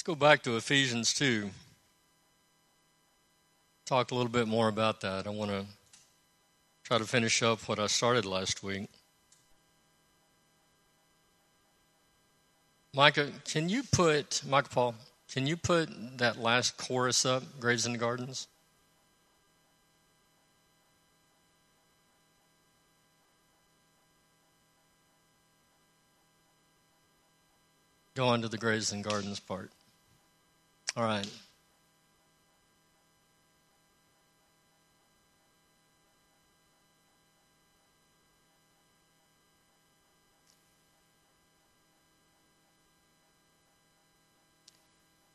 Let's go back to Ephesians 2. Talk a little bit more about that. I want to try to finish up what I started last week. Micah, can you put, Micah Paul, can you put that last chorus up, Graves in the Gardens? Go on to the Graves and Gardens part. All right.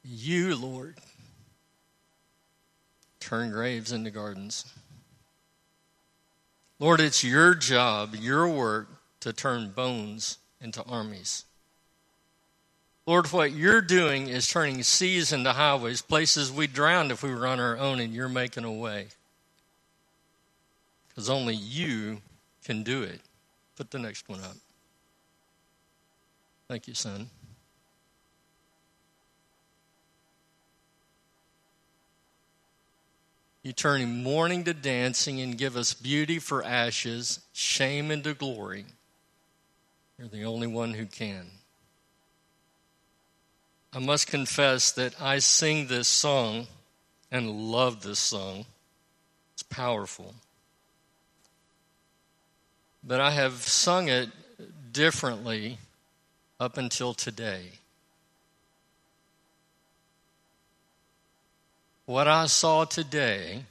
You, Lord, turn graves into gardens. Lord, it's your job, your work to turn bones into armies. Lord, what you're doing is turning seas into highways, places we'd drowned if we were on our own, and you're making a way. Because only you can do it. Put the next one up. Thank you, son. You turn mourning to dancing and give us beauty for ashes, shame into glory. You're the only one who can. I must confess that I sing this song and love this song. It's powerful. But I have sung it differently up until today. What I saw today,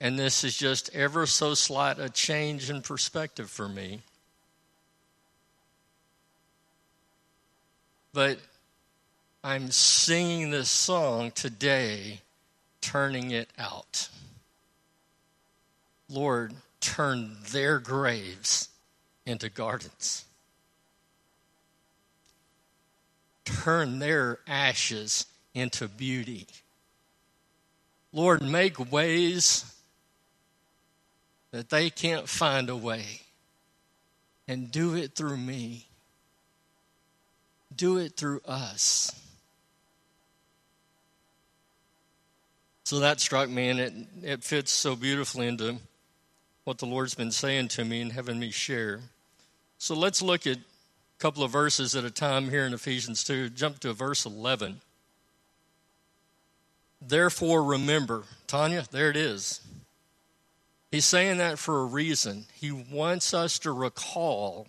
and this is just ever so slight a change in perspective for me, but I'm singing this song today, turning it out. Lord, turn their graves into gardens. Turn their ashes into beauty. Lord, make ways that they can't find a way. And do it through me. Do it through us. So that struck me, and it, it fits so beautifully into what the Lord's been saying to me and having me share. So let's look at a couple of verses at a time here in Ephesians 2. Jump to verse 11. Therefore, remember. Tanya, there it is. He's saying that for a reason. He wants us to recall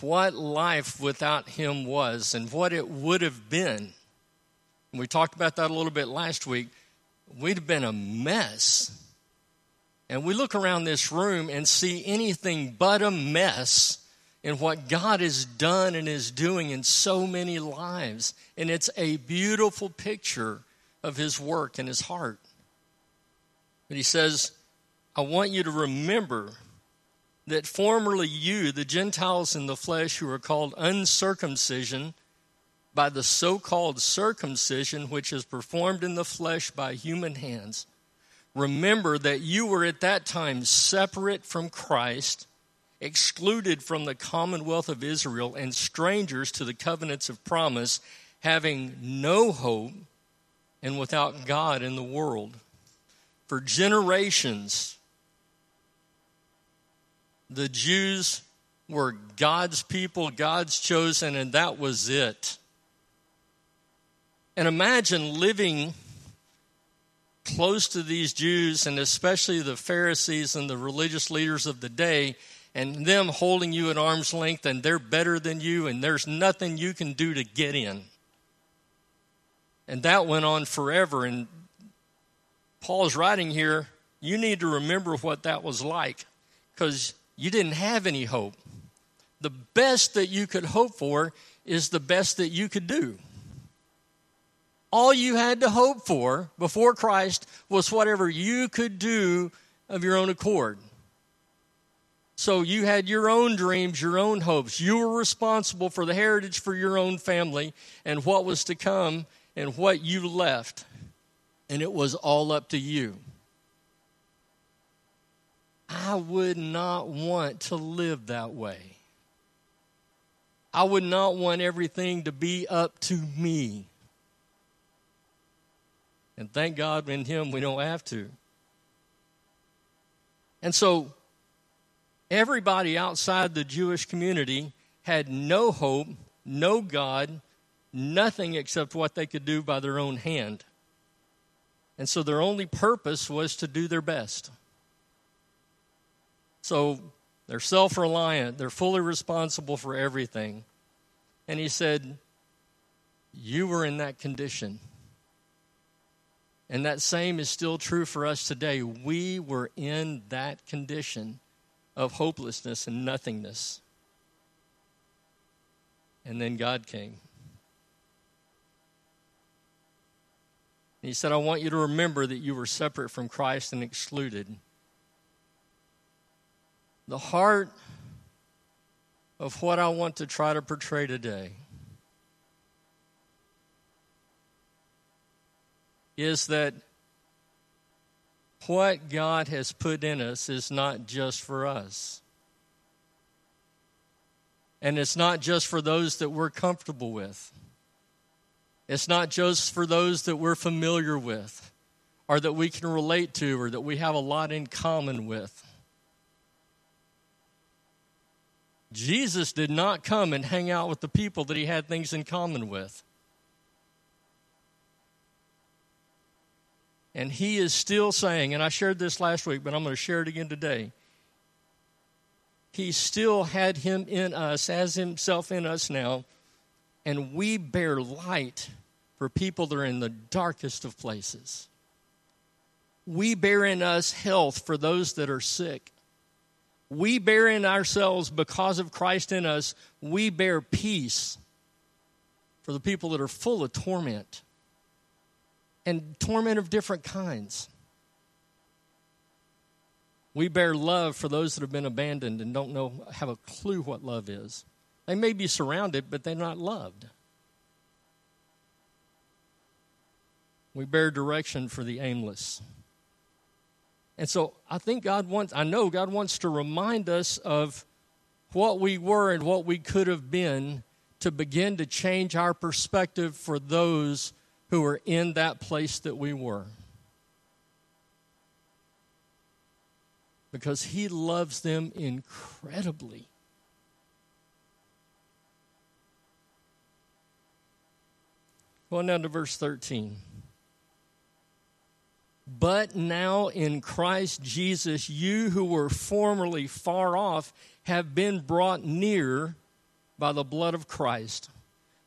what life without Him was and what it would have been. We talked about that a little bit last week we'd have been a mess. And we look around this room and see anything but a mess in what God has done and is doing in so many lives. And it's a beautiful picture of His work and His heart. But He says, I want you to remember that formerly you, the Gentiles in the flesh who are called uncircumcision, by the so called circumcision which is performed in the flesh by human hands, remember that you were at that time separate from Christ, excluded from the commonwealth of Israel, and strangers to the covenants of promise, having no hope and without God in the world. For generations, the Jews were God's people, God's chosen, and that was it. And imagine living close to these Jews and especially the Pharisees and the religious leaders of the day and them holding you at arm's length and they're better than you and there's nothing you can do to get in. And that went on forever. And Paul's writing here, you need to remember what that was like because you didn't have any hope. The best that you could hope for is the best that you could do. All you had to hope for before Christ was whatever you could do of your own accord. So you had your own dreams, your own hopes. You were responsible for the heritage for your own family and what was to come and what you left. And it was all up to you. I would not want to live that way. I would not want everything to be up to me. And thank God in Him we don't have to. And so, everybody outside the Jewish community had no hope, no God, nothing except what they could do by their own hand. And so their only purpose was to do their best. So they're self reliant, they're fully responsible for everything. And he said, You were in that condition. And that same is still true for us today. We were in that condition of hopelessness and nothingness. And then God came. he said, I want you to remember that you were separate from Christ and excluded. The heart of what I want to try to portray today is that what God has put in us is not just for us. And it's not just for those that we're comfortable with. It's not just for those that we're familiar with or that we can relate to or that we have a lot in common with. Jesus did not come and hang out with the people that he had things in common with. And he is still saying, and I shared this last week, but I'm going to share it again today. He still had him in us, as himself in us now, and we bear light for people that are in the darkest of places. We bear in us health for those that are sick. We bear in ourselves, because of Christ in us, we bear peace for the people that are full of torment and torment of different kinds. We bear love for those that have been abandoned and don't know, have a clue what love is. They may be surrounded, but they're not loved. We bear direction for the aimless. And so I think God wants, I know God wants to remind us of what we were and what we could have been to begin to change our perspective for those who are in that place that we were. Because He loves them incredibly. Going down to verse 13. But now in Christ Jesus, you who were formerly far off have been brought near by the blood of Christ.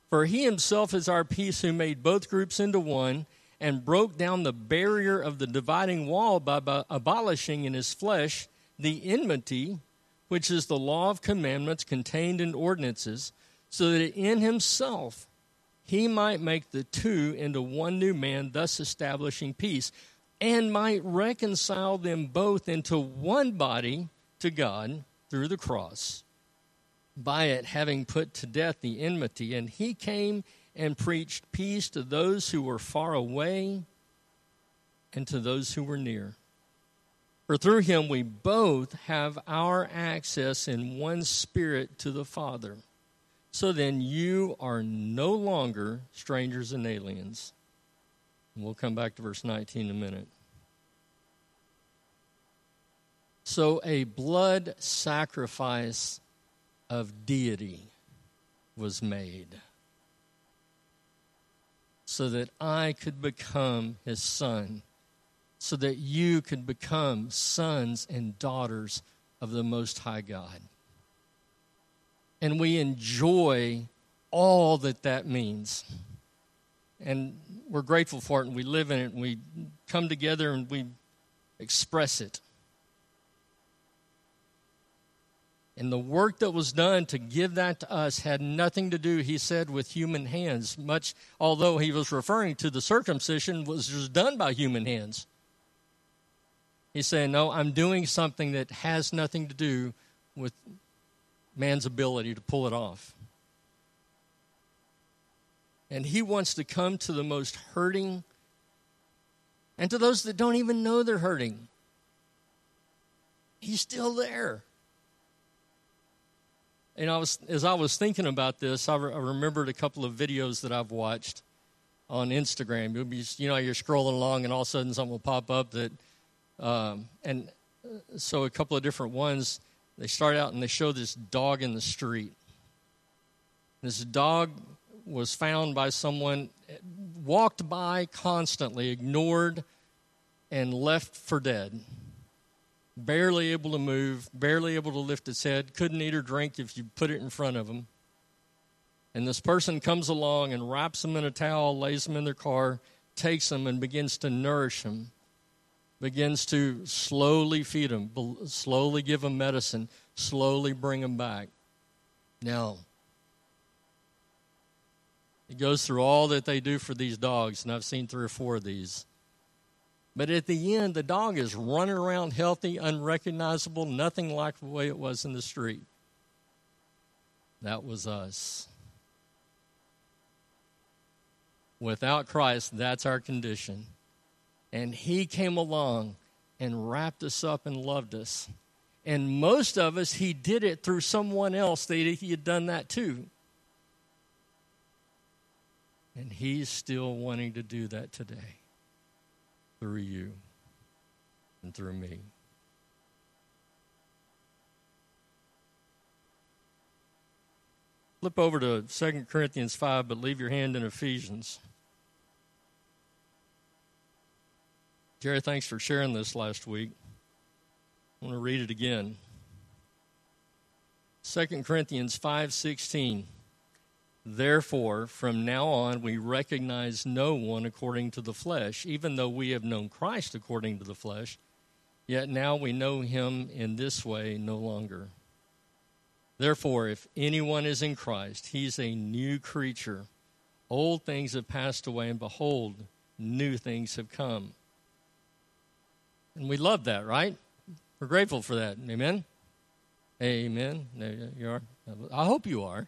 For he himself is our peace, who made both groups into one and broke down the barrier of the dividing wall by, by abolishing in his flesh the enmity, which is the law of commandments contained in ordinances, so that in himself he might make the two into one new man, thus establishing peace and might reconcile them both into one body to God through the cross, by it having put to death the enmity. And he came and preached peace to those who were far away and to those who were near. For through him we both have our access in one spirit to the Father. So then you are no longer strangers and aliens We'll come back to verse 19 in a minute. So, a blood sacrifice of deity was made so that I could become his son, so that you could become sons and daughters of the Most High God. And we enjoy all that that means and we're grateful for it and we live in it and we come together and we express it. And the work that was done to give that to us had nothing to do, he said, with human hands, much although he was referring to the circumcision was done by human hands. He's saying, No, I'm doing something that has nothing to do with man's ability to pull it off. And He wants to come to the most hurting and to those that don't even know they're hurting. He's still there. And I was, as I was thinking about this, I, re- I remembered a couple of videos that I've watched. on Instagram. You'll be, you know, you're scrolling along, and all of a sudden something will pop up that, um, and so a couple of different ones. They start out and they show this dog in the street. This dog was found by someone, walked by constantly, ignored, and left for dead. Barely able to move, barely able to lift its head, couldn't eat or drink if you put it in front of him. And this person comes along and wraps them in a towel, lays them in their car, takes them, and begins to nourish them, begins to slowly feed them, slowly give them medicine, slowly bring them back. Now, it goes through all that they do for these dogs, and I've seen three or four of these. But at the end, the dog is running around healthy, unrecognizable, nothing like the way it was in the street. That was us. Without Christ, that's our condition. And He came along and wrapped us up and loved us. And most of us, He did it through someone else that He had done that too. And He's still wanting to do that today through you and through me. Flip over to 2 Corinthians 5, but leave your hand in Ephesians. Jerry, thanks for sharing this last week. I want to read it again. 2 Corinthians 5:16 Therefore from now on we recognize no one according to the flesh even though we have known Christ according to the flesh yet now we know him in this way no longer Therefore if anyone is in Christ he's a new creature old things have passed away and behold new things have come and we love that, right? We're grateful for that. Amen? Amen. There you are. I hope you are.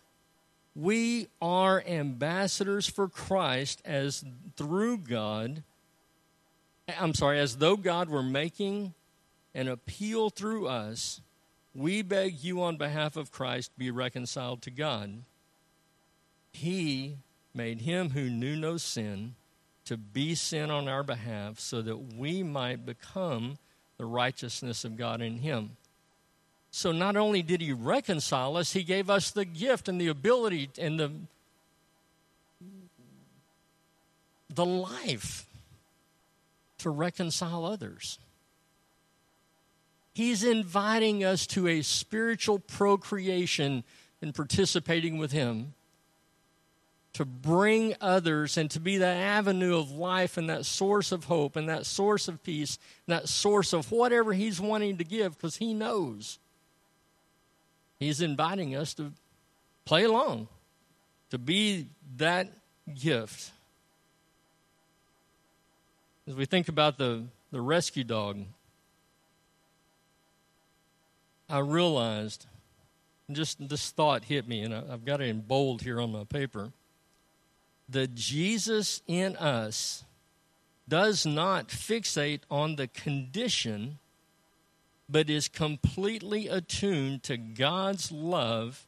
we are ambassadors for Christ as through God. I'm sorry, as though God were making an appeal through us, we beg you on behalf of Christ be reconciled to God. He made him who knew no sin to be sin on our behalf so that we might become the righteousness of God in him. So not only did he reconcile us, he gave us the gift and the ability and the the life to reconcile others. He's inviting us to a spiritual procreation and participating with him to bring others and to be that avenue of life and that source of hope and that source of peace and that source of whatever He's wanting to give because He knows. He's inviting us to play along, to be that gift. As we think about the, the rescue dog, I realized, just this thought hit me, and I've got it in bold here on my paper that Jesus in us does not fixate on the condition, but is completely attuned to God's love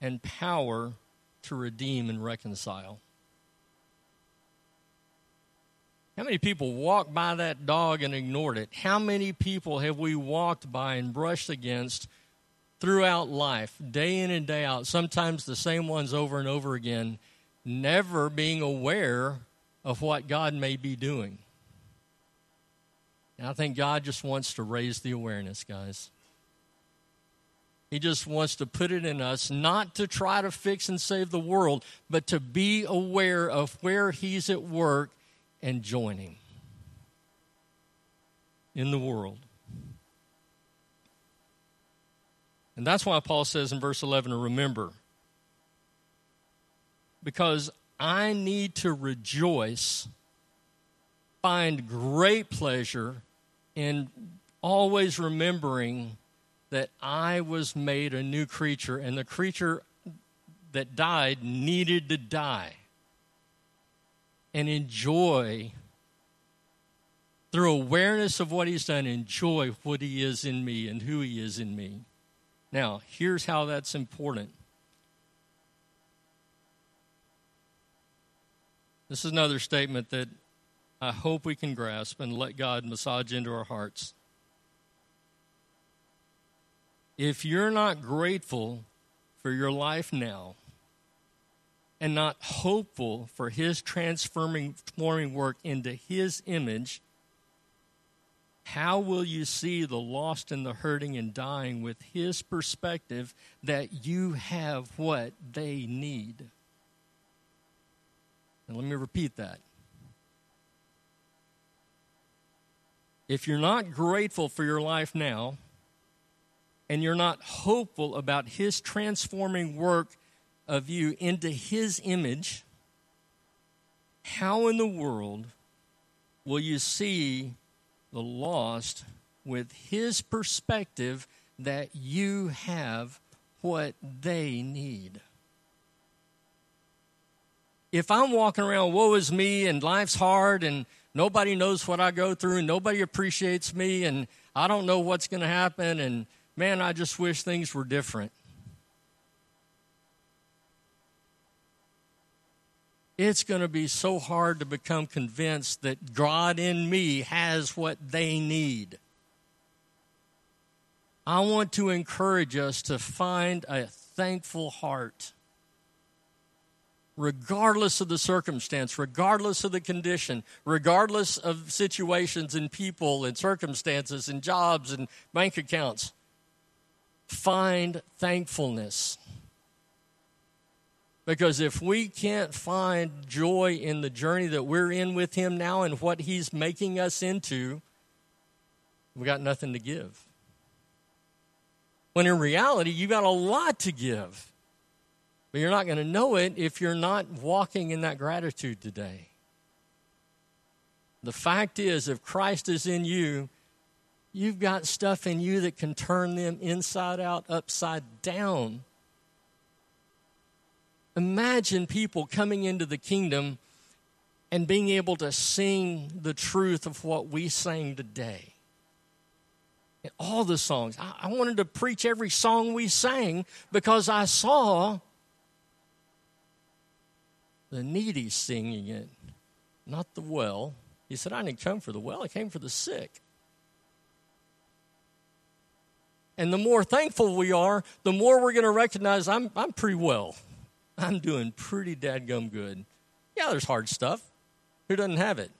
and power to redeem and reconcile. How many people walked by that dog and ignored it? How many people have we walked by and brushed against throughout life, day in and day out? Sometimes the same ones over and over again never being aware of what God may be doing. And I think God just wants to raise the awareness, guys. He just wants to put it in us, not to try to fix and save the world, but to be aware of where He's at work and join Him in the world. And that's why Paul says in verse 11 to remember because I need to rejoice, find great pleasure in always remembering that I was made a new creature, and the creature that died needed to die. And enjoy, through awareness of what he's done, enjoy what he is in me and who he is in me. Now, here's how that's important. This is another statement that I hope we can grasp and let God massage into our hearts. If you're not grateful for your life now and not hopeful for His transforming work into His image, how will you see the lost and the hurting and dying with His perspective that you have what they need? And let me repeat that. If you're not grateful for your life now, and you're not hopeful about His transforming work of you into His image, how in the world will you see the lost with His perspective that you have what they need? If I'm walking around, woe is me, and life's hard, and nobody knows what I go through, and nobody appreciates me, and I don't know what's going to happen, and man, I just wish things were different. It's going to be so hard to become convinced that God in me has what they need. I want to encourage us to find a thankful heart, regardless of the circumstance, regardless of the condition, regardless of situations and people and circumstances and jobs and bank accounts find thankfulness. Because if we can't find joy in the journey that we're in with Him now and what He's making us into, we got nothing to give. When in reality, you got a lot to give. But you're not going to know it if you're not walking in that gratitude today. The fact is, if Christ is in you, You've got stuff in you that can turn them inside out, upside down. Imagine people coming into the kingdom and being able to sing the truth of what we sang today. All the songs. I wanted to preach every song we sang because I saw the needy singing it, not the well. He said, I didn't come for the well, I came for the sick. And the more thankful we are, the more we're going to recognize I'm, I'm pretty well. I'm doing pretty dadgum good. Yeah, there's hard stuff. Who doesn't have it?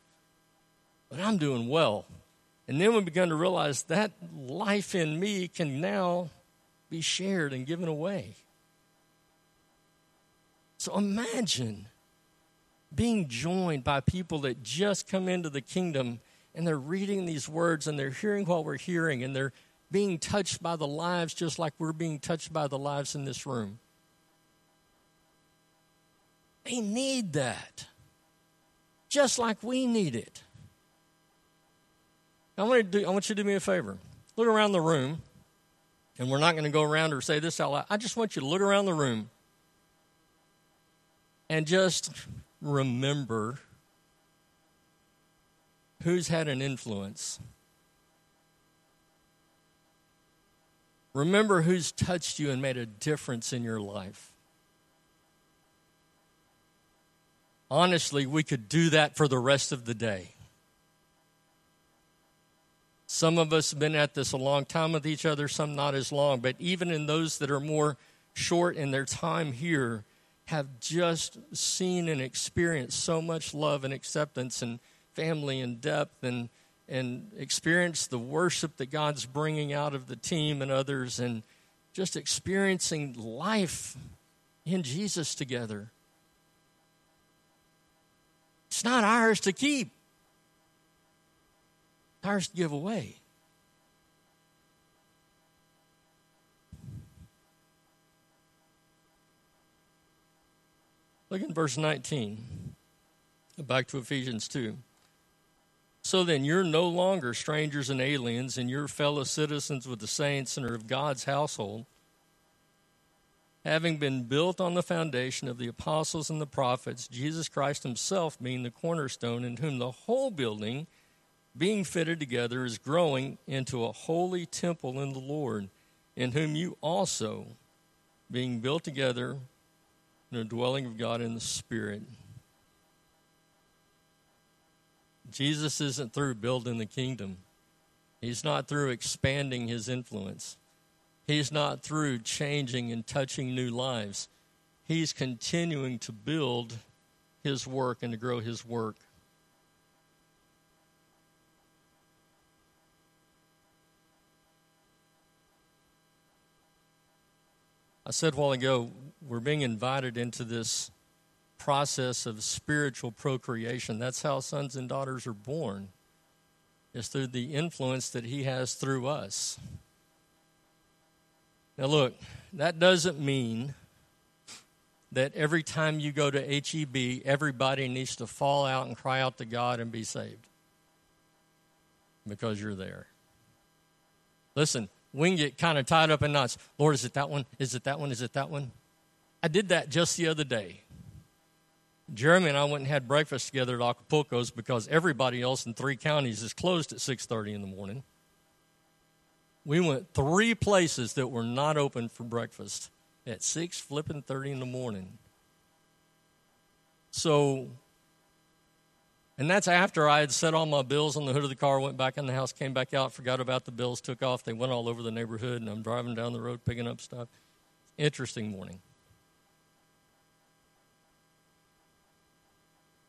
But I'm doing well. And then we begin to realize that life in me can now be shared and given away. So imagine being joined by people that just come into the kingdom and they're reading these words and they're hearing what we're hearing and they're being touched by the lives just like we're being touched by the lives in this room. They need that, just like we need it. I want, do, I want you to do me a favor. Look around the room, and we're not going to go around or say this out loud. I just want you to look around the room and just remember who's had an influence Remember who's touched you and made a difference in your life. Honestly, we could do that for the rest of the day. Some of us have been at this a long time with each other, some not as long, but even in those that are more short in their time here, have just seen and experienced so much love and acceptance and family and depth and and experience the worship that God's bringing out of the team and others, and just experiencing life in Jesus together. It's not ours to keep, it's ours to give away. Look in verse 19. Back to Ephesians 2. So then, you're no longer strangers and aliens, and you're fellow citizens with the saints and are of God's household, having been built on the foundation of the apostles and the prophets, Jesus Christ Himself being the cornerstone, in whom the whole building, being fitted together, is growing into a holy temple in the Lord, in whom you also, being built together in a dwelling of God in the Spirit. Jesus isn't through building the kingdom. He's not through expanding his influence. He's not through changing and touching new lives. He's continuing to build his work and to grow his work. I said a while ago, we're being invited into this process of spiritual procreation. That's how sons and daughters are born, is through the influence that He has through us. Now, look, that doesn't mean that every time you go to HEB, everybody needs to fall out and cry out to God and be saved because you're there. Listen, we can get kind of tied up in knots. Lord, is it that one? Is it that one? Is it that one? I did that just the other day. Jeremy and I went and had breakfast together at Acapulco's because everybody else in three counties is closed at 6:30 in the morning. We went three places that were not open for breakfast at 6 flipping 30 in the morning. So and that's after I had set all my bills on the hood of the car, went back in the house, came back out, forgot about the bills, took off. They went all over the neighborhood, and I'm driving down the road picking up stuff. Interesting morning.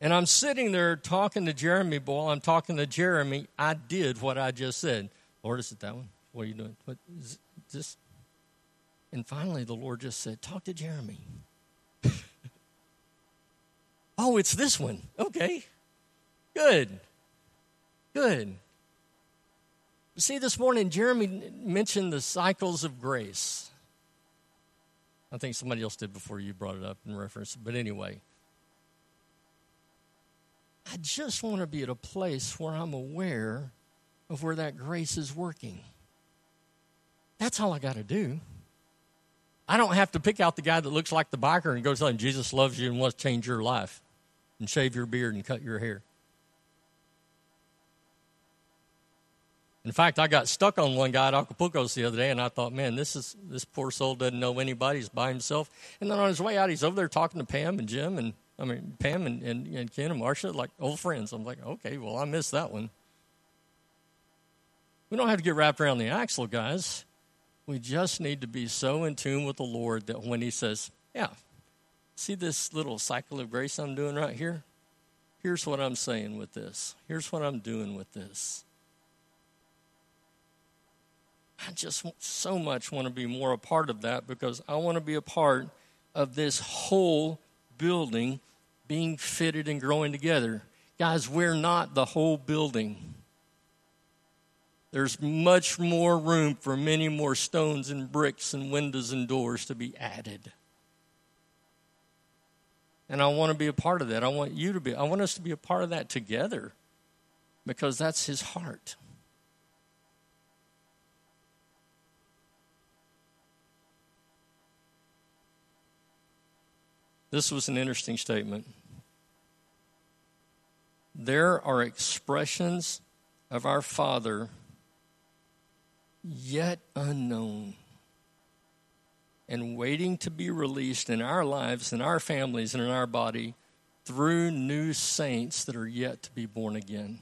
And I'm sitting there talking to Jeremy, boy. I'm talking to Jeremy. I did what I just said. Lord, is it that one? What are you doing? What is this? And finally, the Lord just said, Talk to Jeremy. oh, it's this one. Okay. Good. Good. See, this morning, Jeremy mentioned the cycles of grace. I think somebody else did before you brought it up in reference. But anyway, I just want to be at a place where I'm aware of where that grace is working. That's all I got to do. I don't have to pick out the guy that looks like the biker and go tell him Jesus loves you and wants to change your life and shave your beard and cut your hair. In fact, I got stuck on one guy at Acapulco's the other day, and I thought, man, this is this poor soul doesn't know anybody. He's by himself. And then on his way out, he's over there talking to Pam and Jim and I mean, Pam and, and, and Ken and Marcia, like old friends. I'm like, okay, well, I missed that one. We don't have to get wrapped around the axle, guys. We just need to be so in tune with the Lord that when He says, yeah, see this little cycle of grace I'm doing right here? Here's what I'm saying with this. Here's what I'm doing with this. I just so much want to be more a part of that because I want to be a part of this whole building being fitted and growing together. Guys, we're not the whole building. There's much more room for many more stones and bricks and windows and doors to be added. And I want to be a part of that. I want you to be, I want us to be a part of that together because that's his heart. This was an interesting statement there are expressions of our Father yet unknown and waiting to be released in our lives, in our families, and in our body through new saints that are yet to be born again.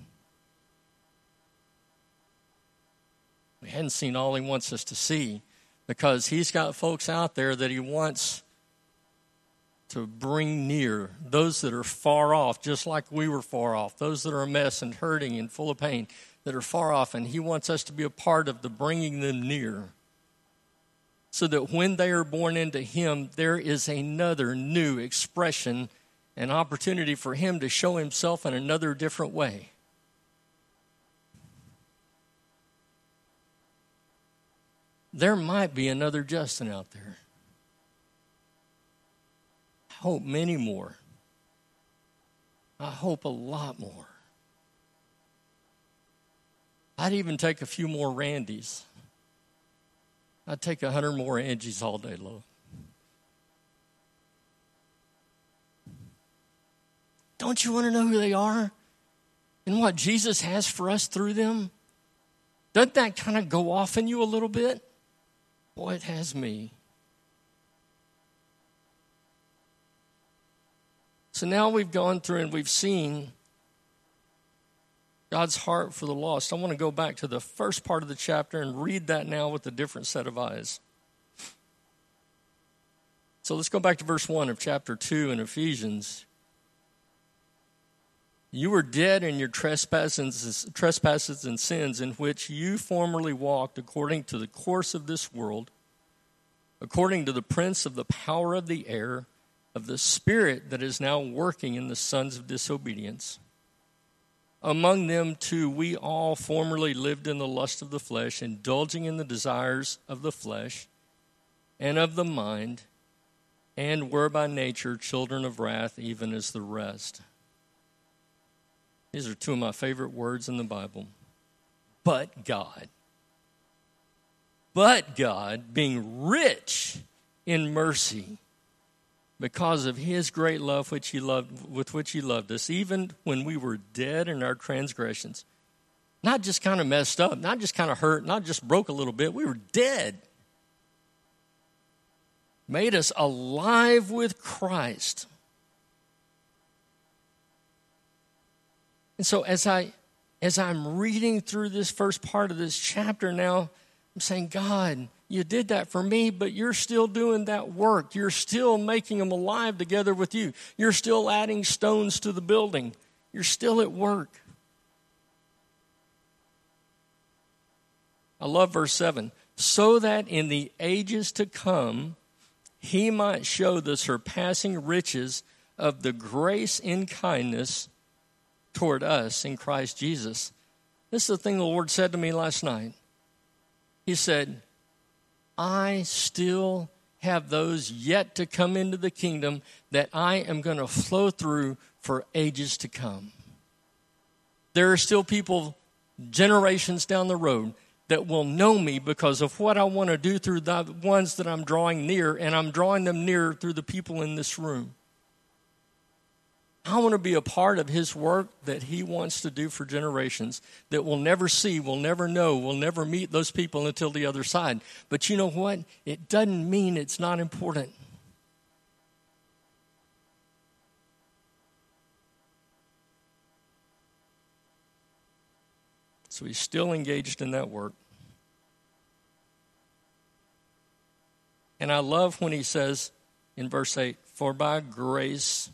We hadn't seen all He wants us to see because He's got folks out there that He wants to bring near those that are far off, just like we were far off, those that are a mess and hurting and full of pain that are far off. And He wants us to be a part of the bringing them near so that when they are born into Him, there is another new expression and opportunity for Him to show Himself in another different way. There might be another Justin out there. Hope many more. I hope a lot more. I'd even take a few more Randys. I'd take a hundred more Angies all day long. Don't you want to know who they are and what Jesus has for us through them? Doesn't that kind of go off in you a little bit? Boy, it has me. So now we've gone through and we've seen God's heart for the lost. I want to go back to the first part of the chapter and read that now with a different set of eyes. So let's go back to verse 1 of chapter 2 in Ephesians. You were dead in your trespasses, trespasses and sins in which you formerly walked according to the course of this world, according to the prince of the power of the air of the Spirit that is now working in the sons of disobedience. Among them, too, we all formerly lived in the lust of the flesh, indulging in the desires of the flesh and of the mind, and were by nature children of wrath, even as the rest. These are two of my favorite words in the Bible. But God. But God, being rich in mercy, because of his great love which he loved with which he loved us even when we were dead in our transgressions. Not just kind of messed up not just kind of hurt not just broke a little bit. We were dead. Made us alive with Christ. And so as i as i'm reading through this first part of this chapter now i'm saying god you did that for me, but you're still doing that work. You're still making them alive together with you. You're still adding stones to the building. You're still at work. I love verse 7 so that in the ages to come he might show the surpassing riches of the grace and kindness toward us in Christ Jesus. This is the thing the Lord said to me last night. He said, I still have those yet to come into the kingdom that I am going to flow through for ages to come. There are still people generations down the road that will know me because of what I want to do through the ones that I'm drawing near, and I'm drawing them near through the people in this room. I want to be a part of His work that He wants to do for generations that we'll never see, we'll never know, we'll never meet those people until the other side. But you know what? It doesn't mean it's not important. So he's still engaged in that work. And I love when he says in verse 8, For by grace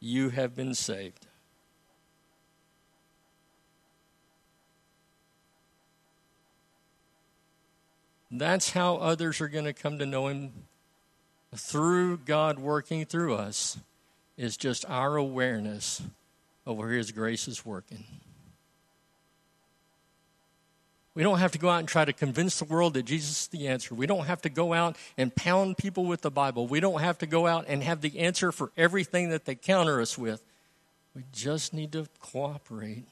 you have been saved. That's how others are going to come to know Him through God working through us, is just our awareness of where His grace is working. We don't have to go out and try to convince the world that Jesus is the answer. We don't have to go out and pound people with the Bible. We don't have to go out and have the answer for everything that they counter us with. We just need to cooperate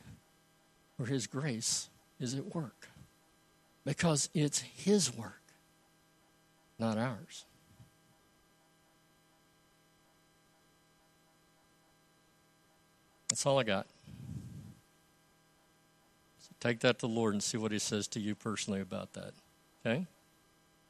where His grace is at work because it's His work, not ours. That's all I got. Take that to the Lord and see what He says to you personally about that. Okay?